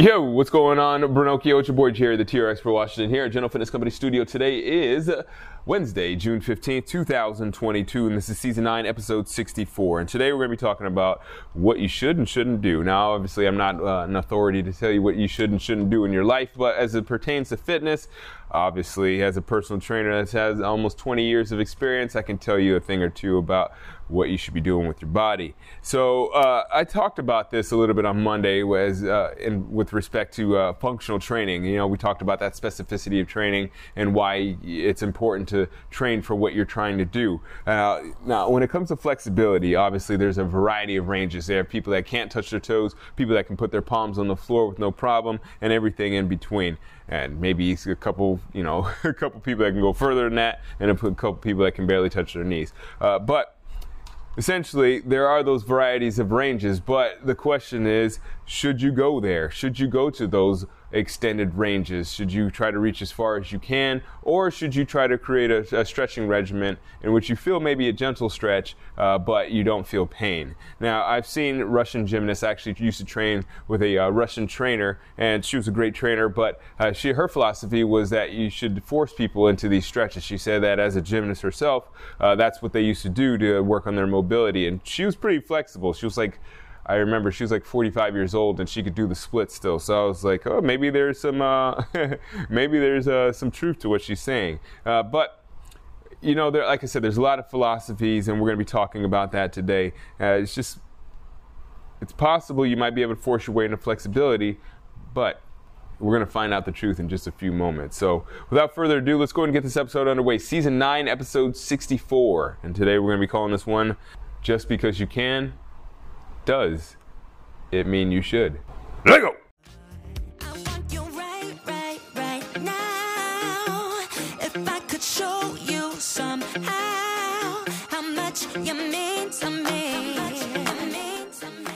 Yo, what's going on? It's your boy Jerry, the TRX for Washington here at General Fitness Company Studio. Today is Wednesday, June 15th, 2022, and this is season 9, episode 64. And today we're going to be talking about what you should and shouldn't do. Now, obviously, I'm not uh, an authority to tell you what you should and shouldn't do in your life, but as it pertains to fitness, obviously, as a personal trainer that has almost 20 years of experience, I can tell you a thing or two about what you should be doing with your body. So uh, I talked about this a little bit on Monday, as uh, in, with respect to uh, functional training. You know, we talked about that specificity of training and why it's important to train for what you're trying to do. Uh, now, when it comes to flexibility, obviously there's a variety of ranges. There are people that can't touch their toes, people that can put their palms on the floor with no problem, and everything in between and maybe a couple, you know, a couple people that can go further than that, and a couple people that can barely touch their knees. Uh, but essentially, there are those varieties of ranges. But the question is, should you go there? Should you go to those extended ranges? Should you try to reach as far as you can, or should you try to create a, a stretching regimen in which you feel maybe a gentle stretch, uh, but you don't feel pain? Now, I've seen Russian gymnasts actually used to train with a uh, Russian trainer, and she was a great trainer, but uh, she her philosophy was that you should force people into these stretches. She said that as a gymnast herself, uh, that's what they used to do to work on their mobility, and she was pretty flexible. She was like I remember she was like 45 years old and she could do the split still. So I was like, oh, maybe there's some, uh, maybe there's uh, some truth to what she's saying. Uh, but you know, there, like I said, there's a lot of philosophies, and we're going to be talking about that today. Uh, it's just, it's possible you might be able to force your way into flexibility, but we're going to find out the truth in just a few moments. So, without further ado, let's go ahead and get this episode underway. Season 9, episode 64. And today we're going to be calling this one Just Because You Can does it mean you should? Let go! I want you right, right, right now. If I could show you somehow how much you mean to me.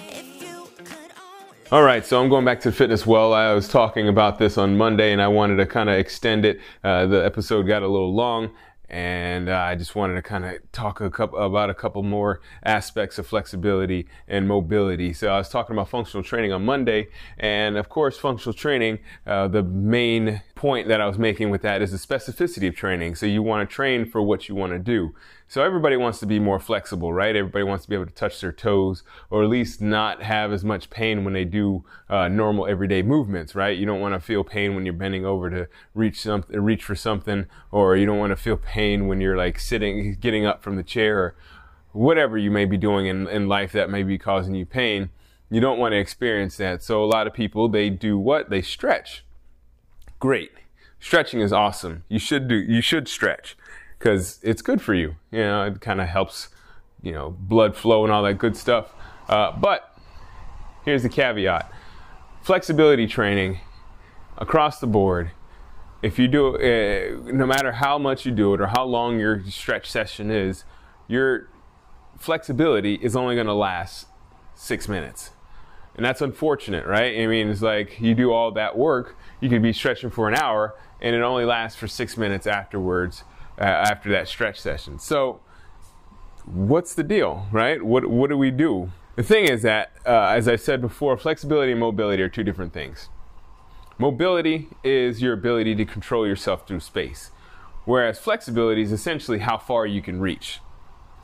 If you could only. All right, so I'm going back to Fitness Well. I was talking about this on Monday and I wanted to kind of extend it. Uh, the episode got a little long and uh, I just wanted to kind of talk a couple, about a couple more aspects of flexibility and mobility. So I was talking about functional training on Monday, and of course, functional training, uh, the main point that I was making with that is the specificity of training. So you want to train for what you want to do. So everybody wants to be more flexible, right? Everybody wants to be able to touch their toes or at least not have as much pain when they do uh, normal everyday movements, right? You don't want to feel pain when you're bending over to reach something, reach for something, or you don't want to feel pain when you're like sitting, getting up from the chair, or whatever you may be doing in, in life that may be causing you pain. You don't want to experience that. So a lot of people, they do what? They stretch. Great. Stretching is awesome. You should do, you should stretch because it's good for you. You know, it kind of helps, you know, blood flow and all that good stuff. Uh, but here's the caveat flexibility training across the board. If you do, uh, no matter how much you do it or how long your stretch session is, your flexibility is only going to last six minutes. And that's unfortunate, right? I mean, it's like you do all that work, you could be stretching for an hour, and it only lasts for six minutes afterwards, uh, after that stretch session. So, what's the deal, right? What, what do we do? The thing is that, uh, as I said before, flexibility and mobility are two different things. Mobility is your ability to control yourself through space, whereas flexibility is essentially how far you can reach.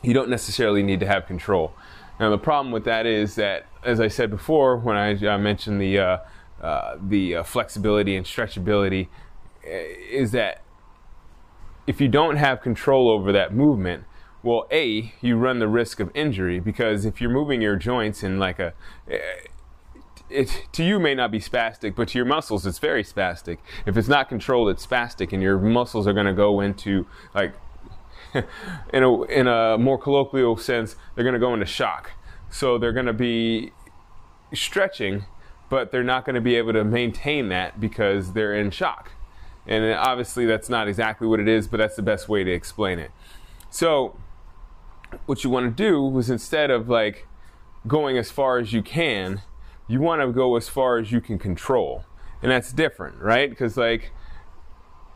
You don't necessarily need to have control. Now, the problem with that is that, as I said before, when I uh, mentioned the uh, uh, the uh, flexibility and stretchability, uh, is that if you don't have control over that movement, well, a you run the risk of injury because if you're moving your joints in like a it to you may not be spastic, but to your muscles it's very spastic. If it's not controlled, it's spastic, and your muscles are going to go into like in a in a more colloquial sense, they're going to go into shock. So they're going to be stretching, but they're not going to be able to maintain that because they're in shock. And obviously, that's not exactly what it is, but that's the best way to explain it. So, what you want to do is instead of like going as far as you can, you want to go as far as you can control. And that's different, right? Because, like,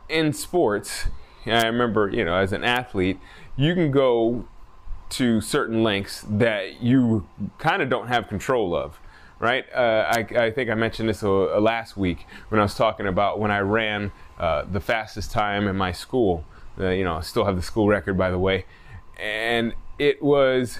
in sports, I remember, you know, as an athlete, you can go to certain lengths that you kind of don't have control of, right? Uh, I, I, think I mentioned this uh, last week when I was talking about when I ran uh, the fastest time in my school. Uh, you know, I still have the school record, by the way. And it was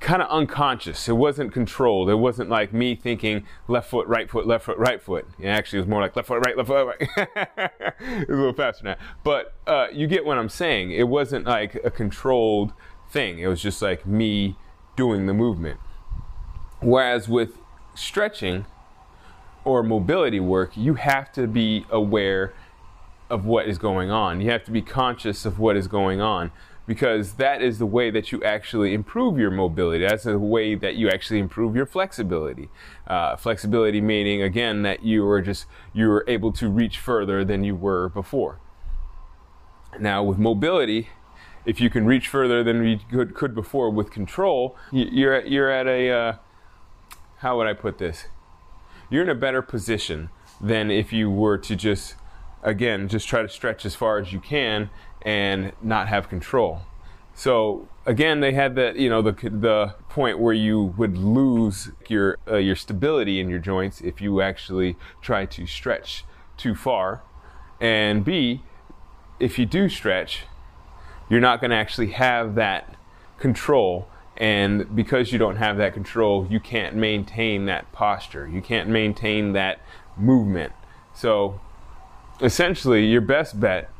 kind of unconscious. It wasn't controlled. It wasn't like me thinking left foot, right foot, left foot, right foot. It actually was more like left foot, right, left foot, right. it was a little faster now. But uh, you get what I'm saying. It wasn't like a controlled thing. It was just like me doing the movement. Whereas with stretching or mobility work, you have to be aware of what is going on. You have to be conscious of what is going on because that is the way that you actually improve your mobility. That's the way that you actually improve your flexibility. Uh, flexibility meaning again that you are just you are able to reach further than you were before. Now with mobility, if you can reach further than you could, could before with control, you're you're at a uh, how would I put this? You're in a better position than if you were to just again just try to stretch as far as you can and not have control. So again, they had that you know the the point where you would lose your uh, your stability in your joints if you actually try to stretch too far, and B, if you do stretch, you're not going to actually have that control. And because you don't have that control, you can't maintain that posture. You can't maintain that movement. So essentially, your best bet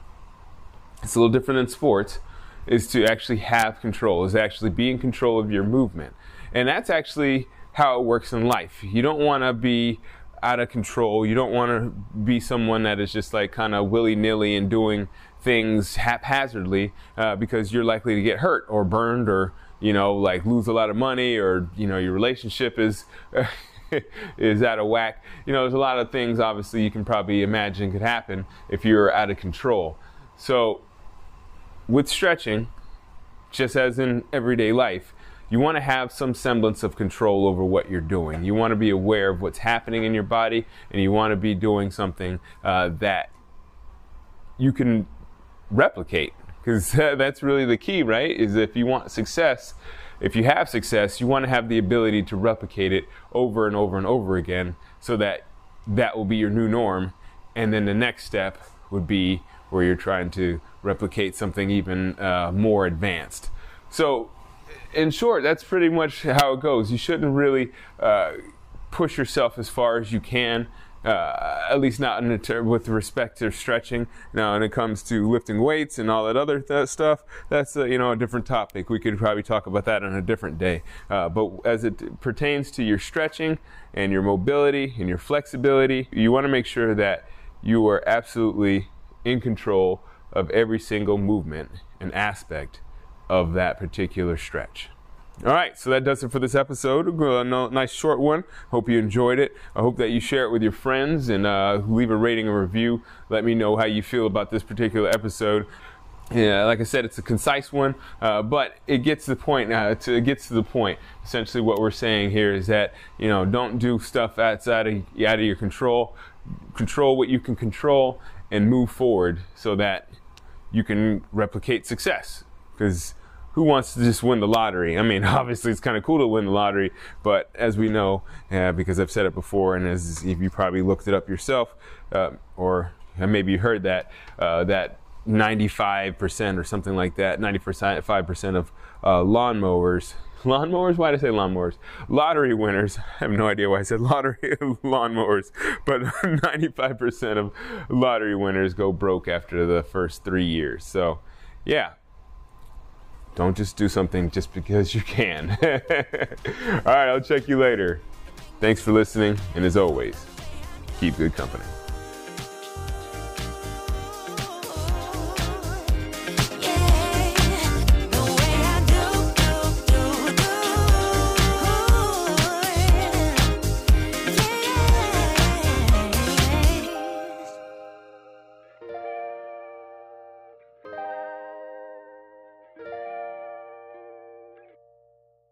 it's a little different in sports, is to actually have control, is actually be in control of your movement. And that's actually how it works in life. You don't want to be out of control. You don't want to be someone that is just like kind of willy nilly and doing things haphazardly uh, because you're likely to get hurt or burned or you know like lose a lot of money or you know your relationship is is out of whack. You know, there's a lot of things obviously you can probably imagine could happen if you're out of control. So with stretching, just as in everyday life, you want to have some semblance of control over what you're doing. You want to be aware of what's happening in your body, and you want to be doing something uh, that you can replicate. Because that's really the key, right? Is if you want success, if you have success, you want to have the ability to replicate it over and over and over again so that that will be your new norm. And then the next step would be where you're trying to replicate something even uh, more advanced. So, in short, that's pretty much how it goes. You shouldn't really uh, push yourself as far as you can. Uh, at least not ter- with respect to stretching. Now, when it comes to lifting weights and all that other th- stuff, that's uh, you know a different topic. We could probably talk about that on a different day. Uh, but as it pertains to your stretching and your mobility and your flexibility, you want to make sure that you are absolutely in control of every single movement and aspect of that particular stretch. All right, so that does it for this episode. A nice short one. Hope you enjoyed it. I hope that you share it with your friends and uh, leave a rating or review. Let me know how you feel about this particular episode. Yeah, like I said, it's a concise one, uh, but it gets to the point. Uh, to, it gets to the point. Essentially, what we're saying here is that you know, don't do stuff outside of out of your control. Control what you can control, and move forward so that you can replicate success. Because who wants to just win the lottery? I mean, obviously it's kind of cool to win the lottery, but as we know, uh, because I've said it before, and as if you probably looked it up yourself, uh, or maybe you heard that, uh, that 95% or something like that, 95% of uh, lawnmowers lawnmowers? Why did I say lawnmowers? Lottery winners. I have no idea why I said lottery lawnmowers, but 95% of lottery winners go broke after the first three years. So, yeah. Don't just do something just because you can. All right, I'll check you later. Thanks for listening, and as always, keep good company.